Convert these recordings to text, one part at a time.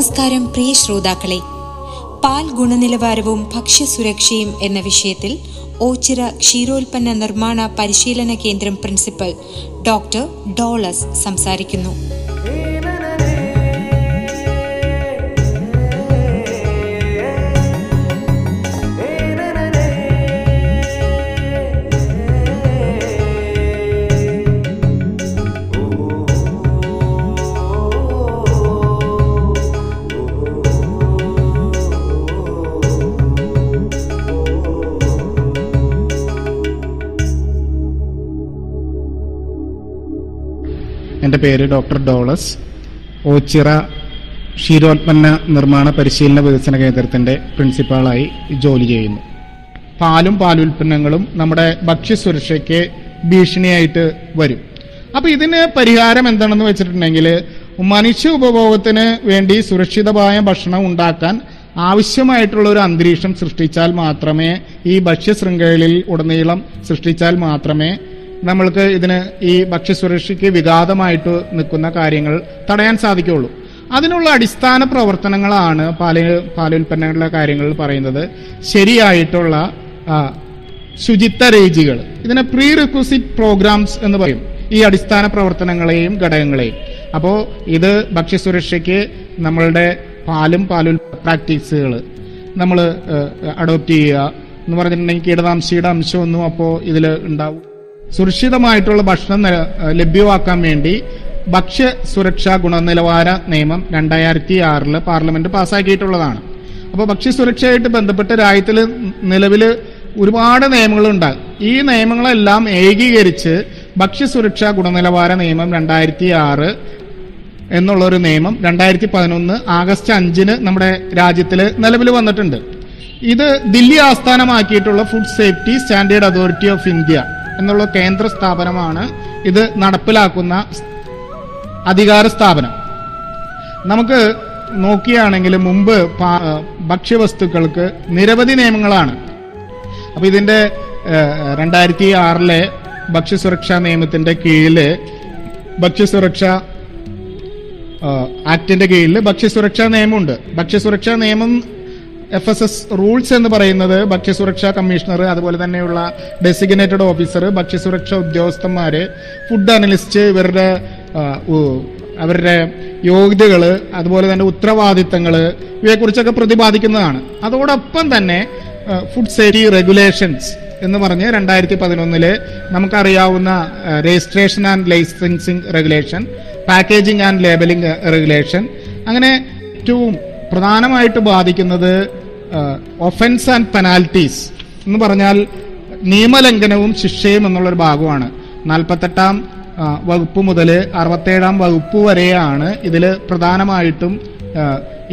നമസ്കാരം പ്രിയ ശ്രോതാക്കളെ. പാൽ ഗുണനിലവാരവും ഭക്ഷ്യസുരക്ഷയും എന്ന വിഷയത്തിൽ ഓച്ചിറ ക്ഷീരോൽപ്പന്ന നിർമ്മാണ പരിശീലന കേന്ദ്രം പ്രിൻസിപ്പൽ ഡോക്ടർ ഡോളസ് സംസാരിക്കുന്നു. പേര് ഡോക്ടർ ഡോളസ്. ഓച്ചിറ ക്ഷീരോത്പന്ന നിർമ്മാണ പരിശീലന വികസന കേന്ദ്രത്തിന്റെ പ്രിൻസിപ്പാളായി ജോലി ചെയ്യുന്നു. പാലും പാലുൽപ്പന്നങ്ങളും നമ്മുടെ ഭക്ഷ്യസുരക്ഷയ്ക്ക് ഭീഷണിയായിട്ട് വരും. അപ്പോൾ ഇതിന് പരിഹാരം എന്താണെന്ന് വെച്ചിട്ടുണ്ടെങ്കിൽ മനുഷ്യ ഉപഭോഗത്തിന് വേണ്ടി സുരക്ഷിതമായ ഭക്ഷണം ഉണ്ടാക്കാൻ ആവശ്യമായിട്ടുള്ള ഒരു അന്തരീക്ഷം സൃഷ്ടിച്ചാൽ മാത്രമേ ഈ ഭക്ഷ്യശൃംഖലയിൽ ഉടനീളം സൃഷ്ടിച്ചാൽ മാത്രമേ നമ്മൾക്ക് ഇതിന് ഈ ഭക്ഷ്യസുരക്ഷയ്ക്ക് വിഘാതമായിട്ട് നിൽക്കുന്ന കാര്യങ്ങൾ തടയാൻ സാധിക്കുള്ളൂ അതിനുള്ള അടിസ്ഥാന പ്രവർത്തനങ്ങളാണ് പാൽ പാലുൽപ്പന്നങ്ങളുടെ കാര്യങ്ങൾ പറയുന്നത്. ശരിയായിട്ടുള്ള ശുചിത്വ രീതികൾ. ഇതിനെ പ്രീ റിക്വസിറ്റ് പ്രോഗ്രാംസ് എന്ന് പറയും. ഈ അടിസ്ഥാന പ്രവർത്തനങ്ങളെയും ഘടകങ്ങളെയും. അപ്പോൾ ഇത് ഭക്ഷ്യസുരക്ഷയ്ക്ക് നമ്മളുടെ പാലും പാലുൽ പ്രാക്ടീസുകൾ നമ്മൾ അഡോപ്റ്റ് ചെയ്യുക. എന്ന് പറഞ്ഞിട്ടുണ്ടെങ്കിൽ കീടനാംശിയുടെ അംശമൊന്നും അപ്പോൾ ഇതിൽ ഉണ്ടാവും സുരക്ഷിതമായിട്ടുള്ള ഭക്ഷണം ലഭ്യമാക്കാൻ വേണ്ടി ഭക്ഷ്യ സുരക്ഷാ ഗുണനിലവാര നിയമം രണ്ടായിരത്തി ആറിൽ പാർലമെന്റ് പാസ്സാക്കിയിട്ടുള്ളതാണ്. അപ്പോൾ ഭക്ഷ്യസുരക്ഷയായിട്ട് ബന്ധപ്പെട്ട് രാജ്യത്തിൽ നിലവിൽ ഒരുപാട് നിയമങ്ങളുണ്ട്. ഈ നിയമങ്ങളെല്ലാം ഏകീകരിച്ച് ഭക്ഷ്യസുരക്ഷാ ഗുണനിലവാര നിയമം രണ്ടായിരത്തി ആറ് എന്നുള്ളൊരു നിയമം രണ്ടായിരത്തി പതിനൊന്ന് ആഗസ്റ്റ് അഞ്ചിന് നമ്മുടെ രാജ്യത്തിൽ നിലവിൽ വന്നിട്ടുണ്ട്. ഇത് Delhi ആസ്ഥാനമാക്കിയിട്ടുള്ള food safety standard authority of India. എന്നുള്ള കേന്ദ്ര സ്ഥാപനമാണ് ഇത് നടപ്പിലാക്കുന്ന അധികാര സ്ഥാപനം. നമുക്ക് നോക്കിയാണെങ്കിൽ മുമ്പ് ഭക്ഷ്യവസ്തുക്കൾക്ക് നിരവധി നിയമങ്ങളാണ്. അപ്പൊ ഇതിന്റെ രണ്ടായിരത്തി ആറിലെ ഭക്ഷ്യസുരക്ഷാ നിയമത്തിന്റെ കീഴിൽ ഭക്ഷ്യസുരക്ഷ ആക്ടിന്റെ കീഴിൽ ഭക്ഷ്യസുരക്ഷാ നിയമമുണ്ട്. ഭക്ഷ്യസുരക്ഷാ നിയമം എഫ് എസ് എസ് റൂൾസ് എന്ന് പറയുന്നത് ഭക്ഷ്യസുരക്ഷാ കമ്മീഷണർ അതുപോലെ തന്നെയുള്ള ഡെസിഗ്നേറ്റഡ് ഓഫീസർ ഭക്ഷ്യസുരക്ഷാ ഉദ്യോഗസ്ഥന്മാര് ഫുഡ് അനലിസ്റ്റ് ഇവരുടെ അവരുടെ യോഗ്യതകൾ അതുപോലെ തന്നെ ഉത്തരവാദിത്തങ്ങൾ ഇവയെക്കുറിച്ചൊക്കെ പ്രതിപാദിക്കുന്നതാണ്. അതോടൊപ്പം തന്നെ ഫുഡ് സേഫ്റ്റി റെഗുലേഷൻസ് എന്ന് പറഞ്ഞ് രണ്ടായിരത്തി പതിനൊന്നിൽ നമുക്കറിയാവുന്ന registration and licensing regulation packaging and labelling regulation അങ്ങനെ ഏറ്റവും പ്രധാനമായിട്ട് ബാധിക്കുന്നത് ഒഫൻസ് ആൻഡ് പെനാൽറ്റീസ് എന്ന് പറഞ്ഞാൽ നിയമലംഘനവും ശിക്ഷയും എന്നുള്ളൊരു ഭാഗമാണ്. നാൽപ്പത്തെട്ടാം വകുപ്പ് മുതൽ അറുപത്തേഴാം വകുപ്പ് വരെയാണ് ഇതിൽ പ്രധാനമായിട്ടും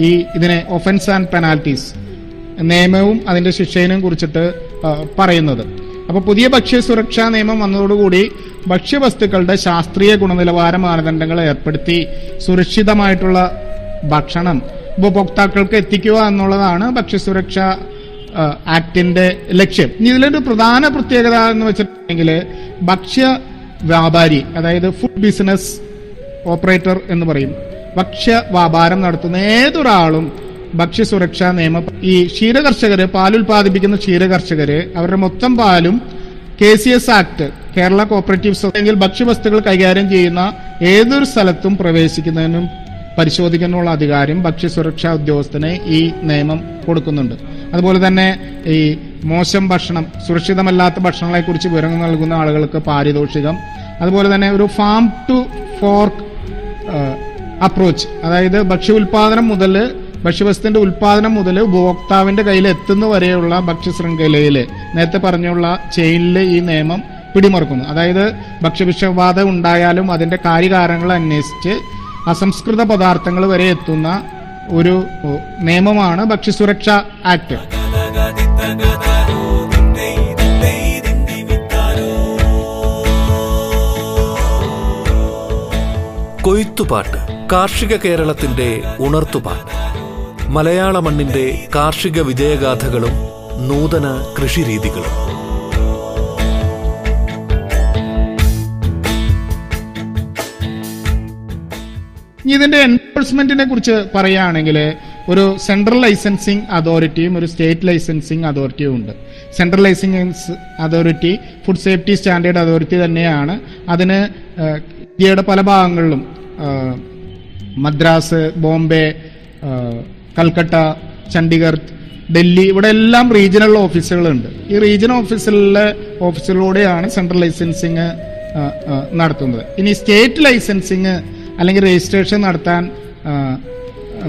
ഈ ഇതിനെ ഒഫൻസ് ആൻഡ് പെനാൽറ്റീസ് നിയമവും അതിന്റെ ശിക്ഷയിനെയും കുറിച്ചിട്ട് പറയുന്നത്. അപ്പോൾ പുതിയ ഭക്ഷ്യ സുരക്ഷാ നിയമം വന്നതോടുകൂടി ഭക്ഷ്യവസ്തുക്കളുടെ ശാസ്ത്രീയ ഗുണനിലവാര മാനദണ്ഡങ്ങൾ ഏർപ്പെടുത്തി സുരക്ഷിതമായിട്ടുള്ള ഭക്ഷണം ഉപഭോക്താക്കൾക്ക് എത്തിക്കുക എന്നുള്ളതാണ് ഭക്ഷ്യസുരക്ഷ ആക്ടിന്റെ ലക്ഷ്യം. ഇനി ഇതിലൊരു പ്രധാന പ്രത്യേകത എന്ന് വെച്ചിട്ടുണ്ടെങ്കിൽ ഭക്ഷ്യ വ്യാപാരി അതായത് ഫുഡ് ബിസിനസ് ഓപ്പറേറ്റർ എന്ന് പറയും. ഭക്ഷ്യ വ്യാപാരം നടത്തുന്ന ഏതൊരാളും ഭക്ഷ്യസുരക്ഷാ നിയമം ഈ ക്ഷീരകർഷകര് പാലുൽപാദിപ്പിക്കുന്ന ക്ഷീരകർഷകര് അവരുടെ മൊത്തം പാലും K C S act Kerala cooperative അല്ലെങ്കിൽ ഭക്ഷ്യവസ്തുക്കൾ കൈകാര്യം ചെയ്യുന്ന ഏതൊരു സ്ഥലത്തും പ്രവേശിക്കുന്നതിനും പരിശോധിക്കാനുള്ള അധികാരം ഭക്ഷ്യസുരക്ഷാ ഉദ്യോഗസ്ഥന് ഈ നിയമം കൊടുക്കുന്നുണ്ട്. അതുപോലെ തന്നെ ഈ മോശം ഭക്ഷണം സുരക്ഷിതമല്ലാത്ത ഭക്ഷണങ്ങളെ കുറിച്ച് വിവരങ്ങൾ നൽകുന്ന ആളുകൾക്ക് പാരിതോഷികം അതുപോലെ തന്നെ ഒരു ഫാം ടു ഫോർക്ക് അപ്രോച്ച് അതായത് ഭക്ഷ്യ ഉൽപാദനം മുതൽ ഭക്ഷ്യവസ്തുവിന്റെ ഉൽപാദനം മുതൽ ഉപഭോക്താവിന്റെ കയ്യിൽ എത്തുന്ന വരെയുള്ള ഭക്ഷ്യശൃംഖലയിൽ നേരത്തെ പറഞ്ഞുള്ള ചെയിനിൽ ഈ നിയമം പിടിമുറക്കുന്നു. അതായത് ഭക്ഷ്യവിഷബാധ ഉണ്ടായാലും അതിന്റെ കാര്യകാരണങ്ങൾ അന്വേഷിച്ച് അസംസ്കൃത പദാർത്ഥങ്ങൾ വരെ എത്തുന്ന ഒരു നിയമമാണ് ഭക്ഷ്യസുരക്ഷ ആക്ട്. കൊയ്ത്തുപാട്ട് കാർഷിക കേരളത്തിന്റെ ഉണർത്തുപാട്ട്. മലയാള മണ്ണിന്റെ കാർഷിക വിജയഗാഥകളും നൂതന കൃഷിരീതികളും. ഇതിന്റെ എൻഫോഴ്സ്മെന്റിനെ കുറിച്ച് പറയുകയാണെങ്കിൽ ഒരു സെൻട്രൽ ലൈസൻസിങ് അതോറിറ്റിയും ഒരു സ്റ്റേറ്റ് ലൈസൻസിങ് അതോറിറ്റിയും ഉണ്ട്. Central licensing authority food safety standard authority തന്നെയാണ്. അതിന് ഇന്ത്യയുടെ പല ഭാഗങ്ങളിലും മദ്രാസ് ബോംബെ കൽക്കട്ട ചണ്ഡീഗഡ് ഡൽഹി ഇവിടെ എല്ലാം റീജിയണൽ ഓഫീസുകളുണ്ട് ഈ റീജിയണൽ ഓഫീസിലെ ഓഫീസുകളിലൂടെയാണ് സെൻട്രൽ ലൈസൻസിങ് നടത്തുന്നത്. ഇനി സ്റ്റേറ്റ് ലൈസൻസിങ് അല്ലെങ്കിൽ രജിസ്ട്രേഷൻ നടത്താൻ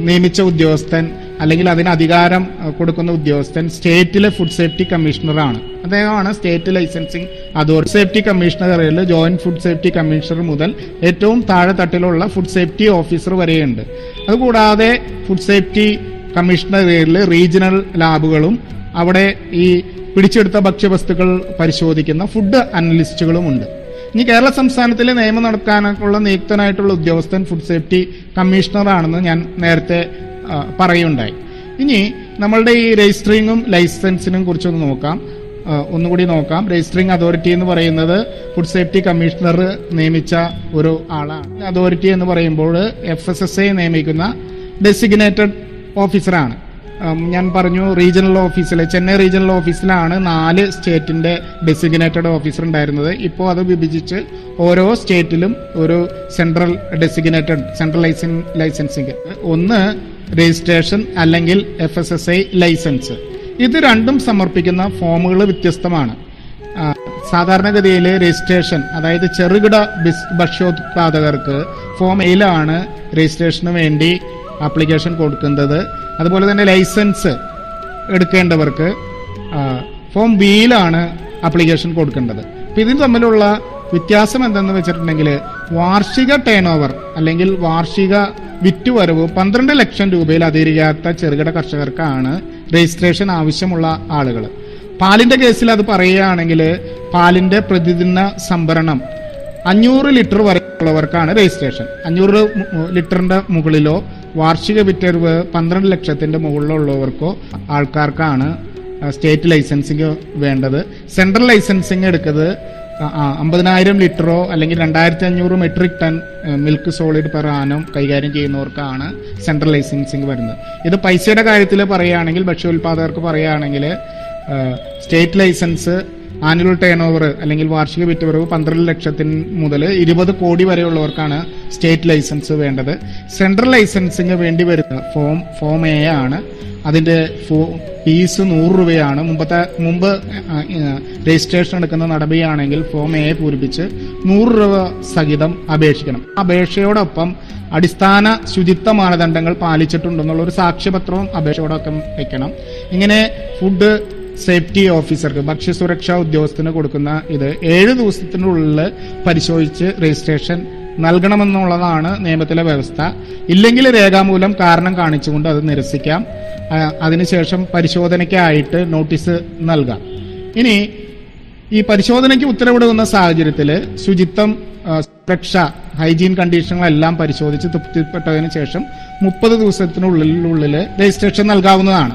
നിയമിച്ച ഉദ്യോഗസ്ഥൻ അല്ലെങ്കിൽ അതിന് അധികാരം കൊടുക്കുന്ന ഉദ്യോഗസ്ഥൻ സ്റ്റേറ്റിലെ ഫുഡ് സേഫ്റ്റി കമ്മീഷണറാണ്. അദ്ദേഹമാണ് state licensing authority. Safety commissioner കമ്മീഷണറിൽ joint food safety commissioner മുതൽ ഏറ്റവും താഴെ തട്ടിലുള്ള ഫുഡ് സേഫ്റ്റി ഓഫീസർ വരെയുണ്ട്. അതുകൂടാതെ ഫുഡ് സേഫ്റ്റി കമ്മീഷണർ കമ്മീഷണറിൽ റീജിയണൽ ലാബുകളും അവിടെ ഈ പിടിച്ചെടുത്ത ഭക്ഷ്യവസ്തുക്കൾ പരിശോധിക്കുന്ന ഫുഡ് അനലിസ്റ്റുകളും ഉണ്ട് ഇനി കേരള സംസ്ഥാനത്തിലെ നിയമം നടക്കാനുള്ള നിയുക്തനായിട്ടുള്ള ഉദ്യോഗസ്ഥൻ ഫുഡ് സേഫ്റ്റി കമ്മീഷണറാണെന്ന് ഞാൻ നേരത്തെ പറയുണ്ടായി ഇനി നമ്മളുടെ ഈ രജിസ്റ്ററിങ്ങും ലൈസൻസിനും കുറിച്ചൊന്ന് നോക്കാം. ഒന്നുകൂടി നോക്കാം. രജിസ്റ്ററിംഗ് അതോറിറ്റി എന്ന് പറയുന്നത് ഫുഡ് സേഫ്റ്റി കമ്മീഷണർ നിയമിച്ച ഒരു ആളാണ്. അതോറിറ്റി എന്ന് പറയുമ്പോൾ എഫ് എസ് എസ് എ നിയമിക്കുന്ന ഡെസിഗ്നേറ്റഡ് ഓഫീസറാണ് ഞാൻ പറഞ്ഞു റീജിയണൽ ഓഫീസിൽ ചെന്നൈ റീജിയണൽ ഓഫീസിലാണ് നാല് സ്റ്റേറ്റിന്റെ ഡെസിഗ്നേറ്റഡ് ഓഫീസർ ഉണ്ടായിരുന്നത്. ഇപ്പോൾ അത് വിഭജിച്ച് ഓരോ സ്റ്റേറ്റിലും ഒരു സെൻട്രൽ ഡെസിഗ്നേറ്റഡ് സെൻട്രൽ ലൈസൻസിംഗ് ഒന്ന് രജിസ്ട്രേഷൻ അല്ലെങ്കിൽ F S S I license ഇത് രണ്ടും സമർപ്പിക്കുന്ന ഫോമുകൾ വ്യത്യസ്തമാണ്. സാധാരണഗതിയിൽ രജിസ്ട്രേഷൻ അതായത് ചെറുകിട ഭക്ഷ്യോത്പാദകർക്ക് ഫോം എയിലാണ് രജിസ്ട്രേഷന് വേണ്ടി ആപ്ലിക്കേഷൻ കൊടുക്കുന്നത്. അതുപോലെ തന്നെ ലൈസൻസ് എടുക്കേണ്ടവർക്ക് ഫോം ബിയിലാണ് അപ്ലിക്കേഷൻ കൊടുക്കേണ്ടത്. അപ്പം ഇതിന് തമ്മിലുള്ള വ്യത്യാസം എന്തെന്ന് വെച്ചിട്ടുണ്ടെങ്കിൽ വാർഷിക ടേൺ ഓവർ അല്ലെങ്കിൽ വാർഷിക വിറ്റുവരവ് പന്ത്രണ്ട് ലക്ഷം രൂപയിൽ അതിരിക്കാത്ത ചെറുകിട കർഷകർക്കാണ് രജിസ്ട്രേഷൻ ആവശ്യമുള്ള ആളുകൾ. പാലിന്റെ കേസിൽ അത് പറയുകയാണെങ്കിൽ പാലിന്റെ പ്രതിദിന സംഭരണം അഞ്ഞൂറ് ലിറ്റർ വരെ ഉള്ളവർക്കാണ് രജിസ്ട്രേഷൻ. അഞ്ഞൂറ് ലിറ്ററിന്റെ മുകളിലോ വാർഷിക വിറ്ററിവ് പന്ത്രണ്ട് ലക്ഷത്തിന്റെ മുകളിലോ ഉള്ളവർക്കോ ആൾക്കാർക്കാണ് സ്റ്റേറ്റ് ലൈസൻസിങ് വേണ്ടത്. സെൻട്രൽ ലൈസൻസിങ് എടുക്കുന്നത് അമ്പതിനായിരം ലിറ്ററോ അല്ലെങ്കിൽ രണ്ടായിരത്തി അഞ്ഞൂറ് metric ton milk solid per annum കൈകാര്യം ചെയ്യുന്നവർക്കാണ് സെൻട്രൽ ലൈസൻസിങ് വരുന്നത്. ഇത് പൈസയുടെ കാര്യത്തിൽ പറയുകയാണെങ്കിൽ ഭക്ഷ്യോൽപാദകർക്ക് പറയുകയാണെങ്കിൽ state licence annual turnover അല്ലെങ്കിൽ വാർഷിക വിറ്റുവരവ് പന്ത്രണ്ട് ലക്ഷത്തിന് മുതൽ ഇരുപത് കോടി വരെയുള്ളവർക്കാണ് സ്റ്റേറ്റ് ലൈസൻസ് വേണ്ടത്. സെൻട്രൽ ലൈസൻസിന് വേണ്ടി വരുന്ന ഫോം ഫോം എ ആണ്. അതിന്റെ ഫീസ് നൂറ് രൂപയാണ്. മുമ്പത്തെ മുമ്പ് രജിസ്ട്രേഷൻ എടുക്കുന്ന നടപടിയാണെങ്കിൽ ഫോം എ പൂരിപ്പിച്ച് നൂറ് രൂപ സഹിതം അപേക്ഷിക്കണം. അപേക്ഷയോടൊപ്പം അടിസ്ഥാന ശുചിത്വ മാനദണ്ഡങ്ങൾ പാലിച്ചിട്ടുണ്ടെന്നുള്ള ഒരു സാക്ഷ്യപത്രവും അപേക്ഷയോടൊപ്പം വെക്കണം. ഇങ്ങനെ ഫുഡ് സേഫ്റ്റി ഓഫീസർക്ക് ഭക്ഷ്യസുരക്ഷാ ഉദ്യോഗസ്ഥന് കൊടുക്കുന്ന ഇത് ഏഴ് ദിവസത്തിനുള്ളിൽ പരിശോധിച്ച് രജിസ്ട്രേഷൻ നൽകണമെന്നുള്ളതാണ് നിയമത്തിലെ വ്യവസ്ഥ ഇല്ലെങ്കിൽ രേഖാമൂലം കാരണം കാണിച്ചുകൊണ്ട് അത് നിരസിക്കാം അതിനുശേഷം പരിശോധനയ്ക്കായിട്ട് നോട്ടീസ് നൽകാം ഇനി ഈ പരിശോധനയ്ക്ക് ഉത്തരവിടുന്ന സാഹചര്യത്തിൽ ശുചിത്വം സുരക്ഷ ഹൈജീൻ കണ്ടീഷനുകളെല്ലാം പരിശോധിച്ച് തൃപ്തിപ്പെട്ടതിന് ശേഷം മുപ്പത് ദിവസത്തിനുള്ളിൽ രജിസ്ട്രേഷൻ നൽകാവുന്നതാണ്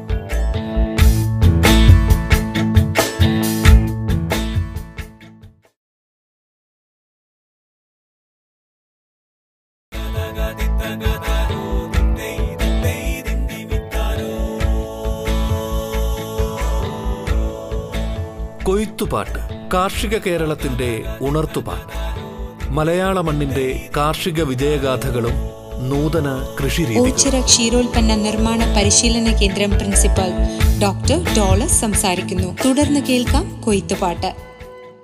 കൊയ്ത്തുപാട്ട് കാർഷിക കേരളത്തിന്റെ ഉണർത്തുപാട്ട്. മലയാള മണ്ണിന്റെ കാർഷിക വിജയഗാഥകളും നൂതന കൃഷിരീതികളും ഓച്ചിറ ക്ഷീരോൽപ്പന്ന നിർമ്മാണ പരിശീലന കേന്ദ്രം പ്രിൻസിപ്പൽ ഡോക്ടർ ഡോളസ് സംസാരിക്കുന്നു. തുടർന്ന് കേൾക്കാം കൊയ്ത്തുപാട്ട്.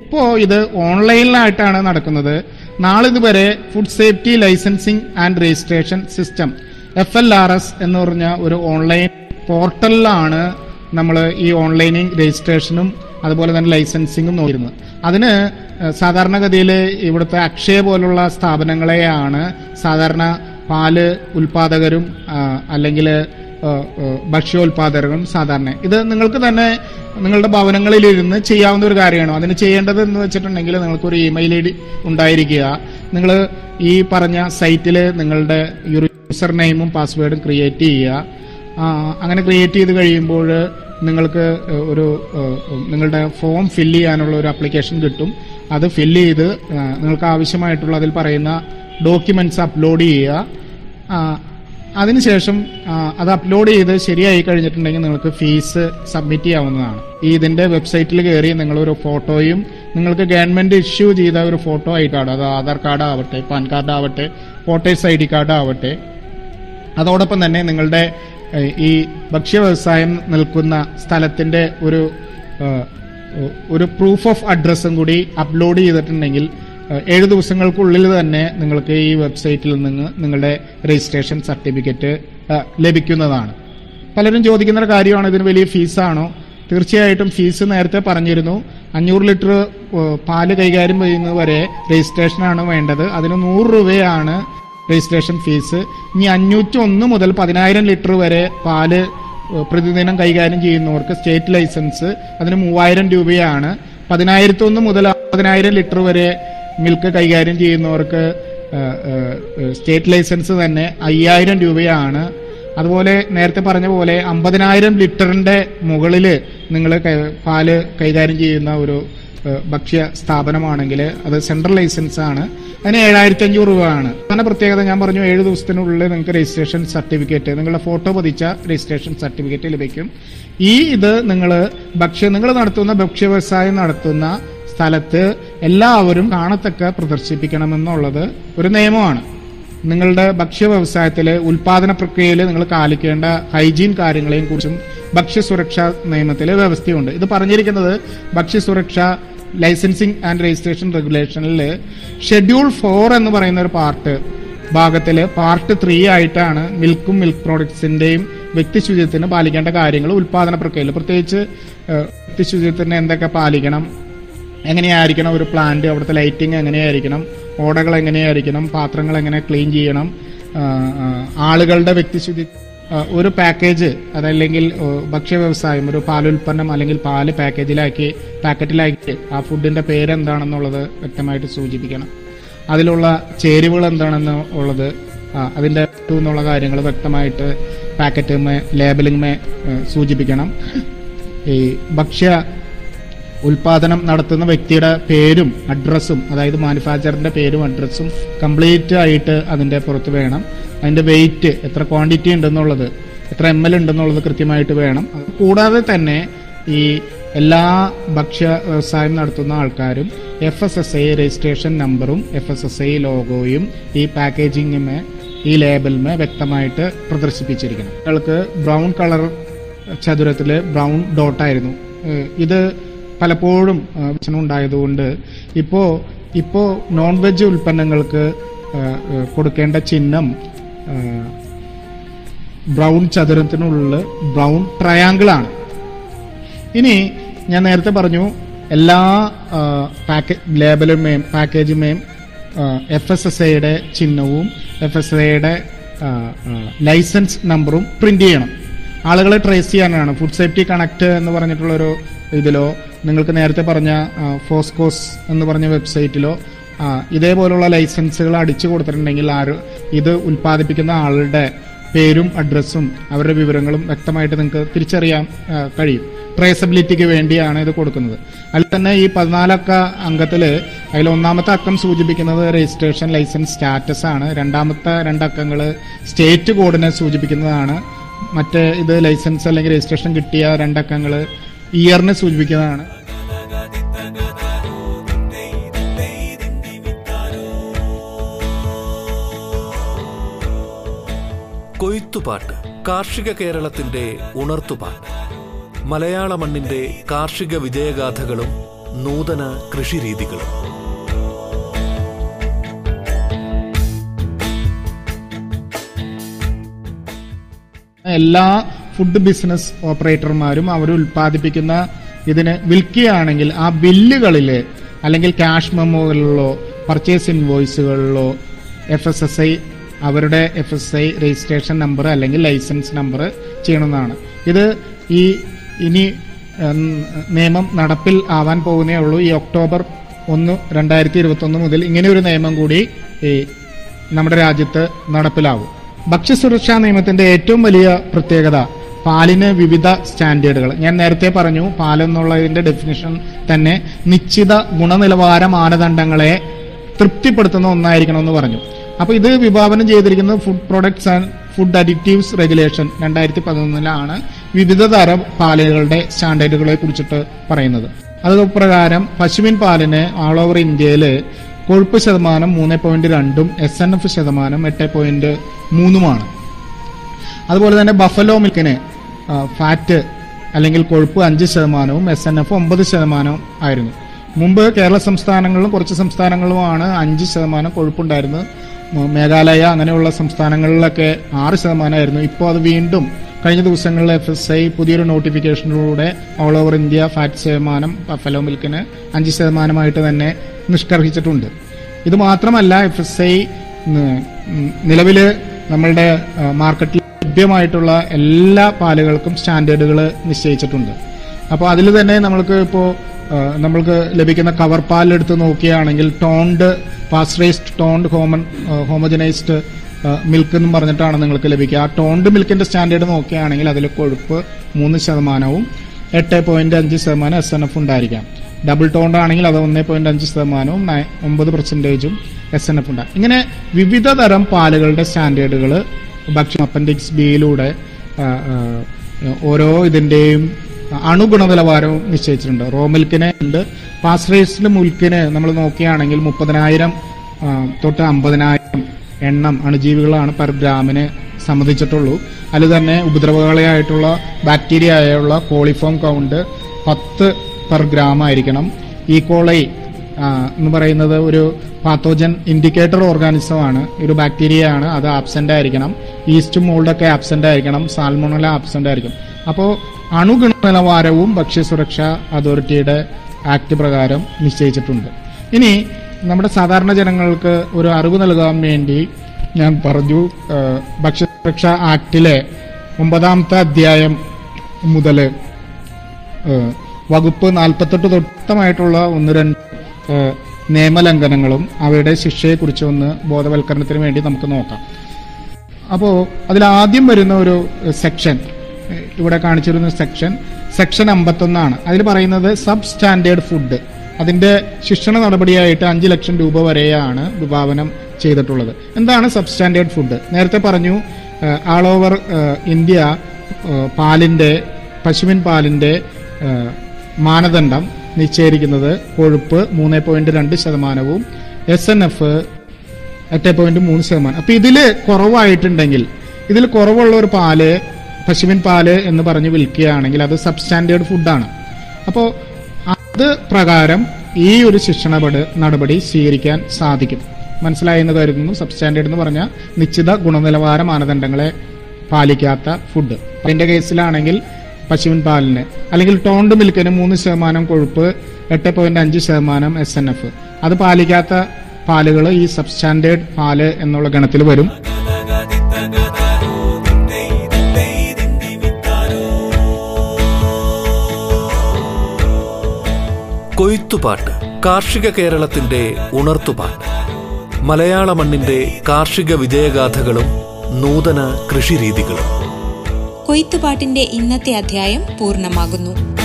ഇപ്പോ ഇത് ഓൺലൈനിലായിട്ടാണ് നടക്കുന്നത്. നാളിതുവരെ food safety licensing and registration system F L R S എന്ന് പറഞ്ഞ ഒരു ഓൺലൈൻ പോർട്ടലിലാണ് നമ്മൾ ഈ ഓൺലൈനിങ് രജിസ്ട്രേഷനും അതുപോലെ തന്നെ ലൈസൻസിങ്ങും നോക്കിയിരുന്നത് അതിന് സാധാരണഗതിയിൽ ഇവിടുത്തെ അക്ഷയ പോലുള്ള സ്ഥാപനങ്ങളെയാണ് സാധാരണ പാൽ ഉൽപാദകരും അല്ലെങ്കിൽ ഭക്ഷ്യോൽപാദകരും സാധാരണ. ഇത് നിങ്ങൾക്ക് തന്നെ നിങ്ങളുടെ ഭവനങ്ങളിലിരുന്ന് ചെയ്യാവുന്ന ഒരു കാര്യമാണ്. അതിന് ചെയ്യേണ്ടത് എന്ന് വെച്ചിട്ടുണ്ടെങ്കിൽ നിങ്ങൾക്കൊരു ഇമെയിൽ ഐ ഡി ഉണ്ടായിരിക്കുക. നിങ്ങൾ ഈ പറഞ്ഞ സൈറ്റിൽ നിങ്ങളുടെ യൂസർ നെയിമും പാസ്വേഡും ക്രിയേറ്റ് ചെയ്യുക. അങ്ങനെ ക്രിയേറ്റ് ചെയ്ത് കഴിയുമ്പോൾ നിങ്ങൾക്ക് ഒരു നിങ്ങളുടെ ഫോം ഫില്ല് ചെയ്യാനുള്ള ഒരു അപ്ലിക്കേഷൻ കിട്ടും. അത് ഫില്ല് ചെയ്ത് നിങ്ങൾക്ക് ആവശ്യമായിട്ടുള്ള അതിൽ പറയുന്ന ഡോക്യുമെന്റ്സ് അപ്ലോഡ് ചെയ്യുക. അതിനുശേഷം അത് അപ്ലോഡ് ചെയ്ത് ശരിയായി കഴിഞ്ഞിട്ടുണ്ടെങ്കിൽ നിങ്ങൾക്ക് ഫീസ് സബ്മിറ്റ് ചെയ്യാവുന്നതാണ്. ഈ ഇതിന്റെ വെബ്സൈറ്റിൽ കയറി നിങ്ങളൊരു ഫോട്ടോയും നിങ്ങൾക്ക് ഗവൺമെന്റ് ഇഷ്യൂ ചെയ്ത ഒരു ഫോട്ടോ ആയിട്ടാണ് അത് ആധാർ കാർഡ് ആവട്ടെ പാൻ കാർഡ് ആവട്ടെ വോട്ടേഴ്സ് ഐ ഡി കാർഡ് ആവട്ടെ. അതോടൊപ്പം തന്നെ നിങ്ങളുടെ ഈ ഭക്ഷ്യ വ്യവസായം നിൽക്കുന്ന സ്ഥലത്തിന്റെ ഒരു ഒരു പ്രൂഫ് ഓഫ് അഡ്രസ്സും കൂടി അപ്ലോഡ് ചെയ്തിട്ടുണ്ടെങ്കിൽ ഏഴ് ദിവസങ്ങൾക്കുള്ളിൽ തന്നെ നിങ്ങൾക്ക് ഈ വെബ്സൈറ്റിൽ നിന്ന് നിങ്ങളുടെ രജിസ്ട്രേഷൻ സർട്ടിഫിക്കറ്റ് ലഭിക്കുന്നതാണ്. പലരും ചോദിക്കുന്ന ഒരു കാര്യമാണ് ഇതിന് വലിയ ഫീസാണോ? തീർച്ചയായിട്ടും ഫീസ് നേരത്തെ പറഞ്ഞിരുന്നു. അഞ്ഞൂറ് ലിറ്റർ പാൽ കൈകാര്യം ചെയ്യുന്നത് വരെ രജിസ്ട്രേഷനാണ് വേണ്ടത്. അതിന് നൂറ് രൂപയാണ് രജിസ്ട്രേഷൻ ഫീസ്. ഇനി അഞ്ഞൂറ്റി ഒന്ന് മുതൽ പതിനായിരം ലിറ്റർ വരെ പാൽ പ്രതിദിനം കൈകാര്യം ചെയ്യുന്നവർക്ക് സ്റ്റേറ്റ് ലൈസൻസ്. അതിന് മൂവായിരം രൂപയാണ്. പതിനായിരത്തി ഒന്ന് മുതൽ പതിനായിരം ലിറ്റർ വരെ മിൽക്ക് കൈകാര്യം ചെയ്യുന്നവർക്ക് സ്റ്റേറ്റ് ലൈസൻസ് തന്നെ അയ്യായിരം രൂപയാണ്. അതുപോലെ നേരത്തെ പറഞ്ഞ പോലെ അമ്പതിനായിരം ലിറ്ററിന്റെ മുകളിൽ നിങ്ങൾ പാൽ കൈകാര്യം ചെയ്യുന്ന ഒരു ഭക്ഷ്യ സ്ഥാപനമാണെങ്കിൽ അത് സെൻട്രൽ ലൈസൻസ് ആണ്. അതിന് ഏഴായിരത്തി അഞ്ഞൂറ് രൂപയാണ്. അങ്ങനെ പ്രത്യേകത ഞാൻ പറഞ്ഞു ഏഴ് ദിവസത്തിനുള്ളിൽ നിങ്ങൾക്ക് രജിസ്ട്രേഷൻ സർട്ടിഫിക്കറ്റ് നിങ്ങളുടെ ഫോട്ടോ പതിച്ച രജിസ്ട്രേഷൻ സർട്ടിഫിക്കറ്റ് ലഭിക്കും. ഈ ഇത് നിങ്ങൾ ഭക്ഷ്യ നിങ്ങൾ നടത്തുന്ന ഭക്ഷ്യ വ്യവസായം നടത്തുന്ന സ്ഥലത്ത് എല്ലാവരും കാണത്തക്ക പ്രദർശിപ്പിക്കണമെന്നുള്ളത് ഒരു നിയമമാണ്. നിങ്ങളുടെ ഭക്ഷ്യ വ്യവസായത്തിലെ ഉൽപാദന പ്രക്രിയയിൽ നിങ്ങൾ പാലിക്കേണ്ട ഹൈജീൻ കാര്യങ്ങളെയും കുറിച്ചും ഭക്ഷ്യസുരക്ഷാ നിയമത്തിലെ വ്യവസ്ഥയുണ്ട്. ഇത് പറഞ്ഞിരിക്കുന്നത് ഭക്ഷ്യസുരക്ഷ ലൈസൻസിംഗ് ആൻഡ് രജിസ്ട്രേഷൻ റെഗുലേഷനിൽ ഷെഡ്യൂൾ ഫോർ എന്ന് പറയുന്ന ഒരു പാർട്ട് ഭാഗത്തിൽ പാർട്ട് ത്രീ ആയിട്ടാണ് മിൽക്കും മിൽക്ക് പ്രോഡക്ട്സിന്റെയും വ്യക്തി ശുചിത്വത്തിന് പാലിക്കേണ്ട കാര്യങ്ങൾ ഉൽപാദന പ്രക്രിയയിൽ. പ്രത്യേകിച്ച് വ്യക്തി ശുചിത്വത്തിന് എന്തൊക്കെ പാലിക്കണം എങ്ങനെയായിരിക്കണം ഒരു പ്ലാന്റ് അവിടുത്തെ ലൈറ്റിംഗ് എങ്ങനെയായിരിക്കണം ഓടകൾ എങ്ങനെയായിരിക്കണം പാത്രങ്ങൾ എങ്ങനെ ക്ലീൻ ചെയ്യണം ആളുകളുടെ വ്യക്തിശുദ്ധി ഒരു പാക്കേജ് അതല്ലെങ്കിൽ ഭക്ഷ്യ വ്യവസായം ഒരു പാലുൽപ്പന്നം അല്ലെങ്കിൽ പാൽ പാക്കേജിലാക്കി പാക്കറ്റിലാക്കി ആ ഫുഡിന്റെ പേരെന്താണെന്നുള്ളത് വ്യക്തമായിട്ട് സൂചിപ്പിക്കണം. അതിലുള്ള ചേരുവകൾ എന്താണെന്ന് ഉള്ളത് അതിന്റെ എന്നുള്ള കാര്യങ്ങൾ വ്യക്തമായിട്ട് പാക്കറ്റുമേ ലേബലിംഗമേ സൂചിപ്പിക്കണം. ഈ ഭക്ഷ്യ ഉൽപാദനം നടത്തുന്ന വ്യക്തിയുടെ പേരും അഡ്രസ്സും അതായത് മാനുഫാക്ചറിന്റെ പേരും അഡ്രസ്സും കംപ്ലീറ്റ് ആയിട്ട് അതിന്റെ പുറത്ത് വേണം. അതിന്റെ വെയിറ്റ് എത്ര ക്വാണ്ടിറ്റി ഉണ്ടെന്നുള്ളത് എത്ര എം എൽ ഉണ്ടെന്നുള്ളത് കൃത്യമായിട്ട് വേണം. കൂടാതെ തന്നെ ഈ എല്ലാ ഭക്ഷ്യ വ്യവസായം നടത്തുന്ന ആൾക്കാരും F S S I registration നമ്പറും എഫ് എസ് എസ് ഐ ലോഗോയും ഈ പാക്കേജിങ്ങുമേ ഈ ലേബലിമേ വ്യക്തമായിട്ട് പ്രദർശിപ്പിച്ചിരിക്കണം. അയാൾക്ക് ബ്രൗൺ കളർ ചതുരത്തിൽ ബ്രൗൺ ഡോട്ടായിരുന്നു ഇത് പലപ്പോഴും പ്രശ്നമുണ്ടായതുകൊണ്ട് ഇപ്പോൾ ഉണ്ടായതുകൊണ്ട് ഇപ്പോ ഇപ്പോ നോൺ വെജ് ഉൽപ്പന്നങ്ങൾക്ക് കൊടുക്കേണ്ട ചിഹ്നം ബ്രൗൺ ചതുരത്തിനുള്ളിൽ ബ്രൗൺ ട്രയാങ്കിൾ ആണ്. ഇനി ഞാൻ നേരത്തെ പറഞ്ഞു എല്ലാ പാക്കേ ലേബലുമേയും പാക്കേജുമേയും എഫ് എസ് എസ് ഐയുടെ ചിഹ്നവും എഫ് എസ് ഐയുടെ ലൈസൻസ് നമ്പറും പ്രിന്റ് ചെയ്യണം. ആളുകളെ ട്രേസ് ചെയ്യാനാണ്. ഫുഡ് സേഫ്റ്റി കണക്ട് എന്ന് പറഞ്ഞിട്ടുള്ളൊരു ഇതിലോ നിങ്ങൾക്ക് നേരത്തെ പറഞ്ഞ ഫോസ്കോസ് എന്ന് പറഞ്ഞ വെബ്സൈറ്റിലോ ഇതേപോലുള്ള ലൈസൻസുകൾ അടിച്ചു കൊടുത്തിട്ടുണ്ടെങ്കിൽ ആര് ഇത് ഉൽപ്പാദിപ്പിക്കുന്ന ആളുടെ പേരും അഡ്രസ്സും അവരുടെ വിവരങ്ങളും വ്യക്തമായിട്ട് നിങ്ങൾക്ക് തിരിച്ചറിയാൻ കഴിയും. ട്രേസബിലിറ്റിക്ക് വേണ്ടിയാണ് ഇത് കൊടുക്കുന്നത്. അതിൽ തന്നെ ഈ പതിനാലക്ക അംഗത്തിൽ അതിൽ ഒന്നാമത്തെ അക്കം സൂചിപ്പിക്കുന്നത് രജിസ്ട്രേഷൻ ലൈസൻസ് സ്റ്റാറ്റസ് ആണ്. രണ്ടാമത്തെ രണ്ടക്കങ്ങൾ സ്റ്റേറ്റ് കോഡിനെ സൂചിപ്പിക്കുന്നതാണ്. മറ്റേ ഇത് ലൈസൻസ് അല്ലെങ്കിൽ രജിസ്ട്രേഷൻ കിട്ടിയ രണ്ടക്കങ്ങൾ ഇയറിനെ സൂചിപ്പിക്കുന്നതാണ്. കൊയ്ത്തുപാട്ട് കാർഷിക കേരളത്തിന്റെ ഉണർത്തുപാട്ട്. മലയാള മണ്ണിന്റെ കാർഷിക വിജയഗാഥകളും നൂതന കൃഷിരീതികളും. എല്ലാ ഫുഡ് ബിസിനസ് ഓപ്പറേറ്റർമാരും അവർ ഉൽപ്പാദിപ്പിക്കുന്ന ഇതിന് വിൽക്കുകയാണെങ്കിൽ ആ ബില്ലുകളിൽ അല്ലെങ്കിൽ ക്യാഷ് മെമ്മോകളിലോ പർച്ചേസ് ഇൻവോയ്സുകളിലോ എഫ് എസ് എസ് ഐ അവരുടെ F S I registration number അല്ലെങ്കിൽ ലൈസൻസ് നമ്പർ ചെയ്യണമെന്നാണ് ഇത് ഈ ഇനി നിയമം നടപ്പിൽ ആവാൻ പോകുന്നേ ഉള്ളൂ. ഈ ഒക്ടോബർ ഒന്ന് രണ്ടായിരത്തി ഇരുപത്തൊന്ന് മുതൽ ഇങ്ങനെ ഒരു നിയമം കൂടി ഈ നമ്മുടെ രാജ്യത്ത് നടപ്പിലാവും. ഭക്ഷ്യസുരക്ഷാ നിയമത്തിന്റെ ഏറ്റവും വലിയ പ്രത്യേകത പാലിന് വിവിധ സ്റ്റാൻഡേർഡുകൾ. ഞാൻ നേരത്തെ പറഞ്ഞു പാലെന്നുള്ളതിന്റെ ഡെഫിനിഷൻ തന്നെ നിശ്ചിത ഗുണനിലവാര മാനദണ്ഡങ്ങളെ തൃപ്തിപ്പെടുത്തുന്ന ഒന്നായിരിക്കണം എന്ന് പറഞ്ഞു. അപ്പൊ ഇത് വിഭാവനം ചെയ്തിരിക്കുന്നത് food products and food additives regulation രണ്ടായിരത്തി പതിനൊന്നിലാണ് വിവിധ തരം പാലുകളുടെ സ്റ്റാൻഡേർഡുകളെ കുറിച്ചിട്ട് പറയുന്നത്. അത് പ്രകാരം പശുവിൻ പാലിന് ഓൾ ഓവർ ഇന്ത്യയിൽ കൊഴുപ്പ് ശതമാനം മൂന്ന് പോയിന്റ് രണ്ടും എസ് എൻ എഫ് ശതമാനം എട്ട് പോയിന്റ് മൂന്നുമാണ്. അതുപോലെ തന്നെ ബഫലോ മിൽക്കിന് ഫാറ്റ് അല്ലെങ്കിൽ കൊഴുപ്പ് അഞ്ച് ശതമാനവും എസ് എൻ എഫ് ഒമ്പത് ശതമാനവും ആയിരുന്നു. മുമ്പ് കേരള സംസ്ഥാനങ്ങളിലും കുറച്ച് സംസ്ഥാനങ്ങളിലുമാണ് അഞ്ച് ശതമാനം കൊഴുപ്പുണ്ടായിരുന്നത്. മേഘാലയ അങ്ങനെയുള്ള സംസ്ഥാനങ്ങളിലൊക്കെ ആറ് ശതമാനമായിരുന്നു. ഇപ്പോൾ അത് വീണ്ടും കഴിഞ്ഞ ദിവസങ്ങളിൽ എഫ് എസ് ഐ പുതിയൊരു നോട്ടിഫിക്കേഷനിലൂടെ ഓൾ ഓവർ ഇന്ത്യ ഫാറ്റ് ശതമാനം ഫലോ മിൽക്കിന് അഞ്ച് ശതമാനമായിട്ട് തന്നെ നിഷ്കർഹിച്ചിട്ടുണ്ട് ഇത് മാത്രമല്ല എഫ് എസ് ഐ നിലവിൽ നമ്മളുടെ മാർക്കറ്റിൽ ലഭ്യമായിട്ടുള്ള എല്ലാ പാലുകൾക്കും സ്റ്റാൻഡേർഡുകൾ നിശ്ചയിച്ചിട്ടുണ്ട്. അപ്പോൾ അതിൽ തന്നെ നമ്മൾക്ക് ഇപ്പോൾ നമ്മൾക്ക് ലഭിക്കുന്ന കവർ പാലെടുത്ത് നോക്കുകയാണെങ്കിൽ toned pasteurised toned homo homogenised milk എന്ന് പറഞ്ഞിട്ടാണ് നിങ്ങൾക്ക് ലഭിക്കുക. ആ ടോൺഡ് മിൽക്കിന്റെ സ്റ്റാൻഡേർഡ് നോക്കുകയാണെങ്കിൽ അതിൽ കൊഴുപ്പ് മൂന്ന് ശതമാനവും എട്ട് പോയിന്റ് അഞ്ച് ശതമാനം എസ് എൻ എഫ് ഉണ്ടായിരിക്കാം. ഡബിൾ ടോണ്ട് ആണെങ്കിൽ അത് ഒന്നേ പോയിന്റ് അഞ്ച് ശതമാനവും ഒമ്പത് പെർസെന്റേജും എസ് എൻ എഫ് ഉണ്ടാകും ഇങ്ങനെ വിവിധ തരം പാലുകളുടെ സ്റ്റാൻഡേർഡുകൾ ഭക്ഷണം അപ്പൻഡിക്സ് ബിയിലൂടെ ഓരോ ഇതിന്റെയും അണുഗുണനിലവാരവും നിശ്ചയിച്ചിട്ടുണ്ട്. റോ മിൽക്കിനെ ഉണ്ട്. പാസ്റ്ററൈസ്ഡ് മിൽക്കിന് നമ്മൾ നോക്കുകയാണെങ്കിൽ മുപ്പതിനായിരം തൊട്ട് അമ്പതിനായിരം എണ്ണം അണുജീവികളാണ് പെർ ഗ്രാമിന് സമ്മതിച്ചിട്ടുള്ളൂ അതിൽ തന്നെ ഉപദ്രവകാളിയായിട്ടുള്ള ബാക്ടീരിയ ആയുള്ള കോളിഫോം കൗണ്ട് പത്ത് പെർ ഗ്രാം ആയിരിക്കണം. ഈ കോളൈ എന്ന് പറയുന്നത് ഒരു പാത്തോജൻ ഇൻഡിക്കേറ്റർ ഓർഗാനിസമാണ് ഒരു ബാക്ടീരിയ ആണ്. അത് ആബ്സെന്റ് ആയിരിക്കണം. ഈസ്റ്റ് മോൾഡൊക്കെ ആബ്സെന്റ് ആയിരിക്കണം സാൽമോണല ആബ്സെന്റ് ആയിരിക്കും. അപ്പോൾ അണുഗുണ നിലവാരവും ഭക്ഷ്യസുരക്ഷാ അതോറിറ്റിയുടെ ആക്ട് പ്രകാരം നിശ്ചയിച്ചിട്ടുണ്ട്. ഇനി നമ്മുടെ സാധാരണ ജനങ്ങൾക്ക് ഒരു അറിവ് നൽകാൻ വേണ്ടി ഞാൻ പറഞ്ഞു ഭക്ഷ്യസുരക്ഷ ആക്ടിലെ ഒമ്പതാമത്തെ അധ്യായം മുതൽ വകുപ്പ് നാൽപ്പത്തെട്ട് തൊട്ടമായിട്ടുള്ള ഒന്ന് രണ്ട് നിയമലംഘനങ്ങളും അവയുടെ ശിക്ഷയെക്കുറിച്ച് ഒന്ന് ബോധവൽക്കരണത്തിന് വേണ്ടി നമുക്ക് നോക്കാം. അപ്പോൾ അതിൽ ആദ്യം വരുന്ന ഒരു സെക്ഷൻ ഇവിടെ കാണിച്ചിരുന്ന സെക്ഷൻ സെക്ഷൻ അമ്പത്തൊന്നാണ്. അതിൽ പറയുന്നത് സബ് സ്റ്റാൻഡേർഡ് ഫുഡ് അതിന്റെ ശിക്ഷണ നടപടിയായിട്ട് അഞ്ച് ലക്ഷം രൂപ വരെയാണ് വിഭാവനം ചെയ്തിട്ടുള്ളത്. എന്താണ് സബ് സ്റ്റാൻഡേർഡ് ഫുഡ് നേരത്തെ പറഞ്ഞു ആൾ ഓവർ ഇന്ത്യ പാലിന്റെ പശുവിൻ പാലിന്റെ മാനദണ്ഡം നിശ്ചയിരിക്കുന്നത് കൊഴുപ്പ് മൂന്ന് പോയിന്റ് രണ്ട് ശതമാനവും എസ് എൻ എഫ് എട്ട് പോയിന്റ് മൂന്ന് ശതമാനം. അപ്പൊ ഇതിൽ കുറവായിട്ടുണ്ടെങ്കിൽ ഇതിൽ കുറവുള്ള ഒരു പാൽ പശുവിൻ പാൽ എന്ന് പറഞ്ഞ് വിൽക്കുകയാണെങ്കിൽ അത് സബ്സ്റ്റാൻഡേർഡ് ഫുഡാണ് അപ്പോൾ അത് പ്രകാരം ഈ ഒരു ശിക്ഷണപട നടപടി സ്വീകരിക്കാൻ സാധിക്കും. മനസ്സിലായെന്ന് കരുതുന്നു. സബ്സ്റ്റാൻഡേർഡ് എന്ന് പറഞ്ഞാൽ നിശ്ചിത ഗുണനിലവാര മാനദണ്ഡങ്ങളെ പാലിക്കാത്ത ഫുഡ് അതിന്റെ കേസിലാണെങ്കിൽ പശുവിൻ പാലിന് അല്ലെങ്കിൽ ടോണ്ട് മിൽക്കിന് മൂന്ന് ശതമാനം കൊഴുപ്പ് എട്ട് പോയിന്റ് അഞ്ച് ശതമാനം എസ് എൻ എഫ് അത് പാലിക്കാത്ത പാലുകൾ ഈ സബ്സ്റ്റാൻഡേർഡ് പാൽ എന്നുള്ള ഗണത്തിൽ വരും. കൊയ്ത്തുപാട്ട് കാർഷിക കേരളത്തിന്റെ ഉണർത്തുപാട്ട്. മലയാള മണ്ണിന്റെ കാർഷിക വിജയഗാഥകളും നൂതന കൃഷിരീതികളും. കൊയ്ത്തുപാട്ടിന്റെ ഇന്നത്തെ അധ്യായം പൂർണമാകുന്നു.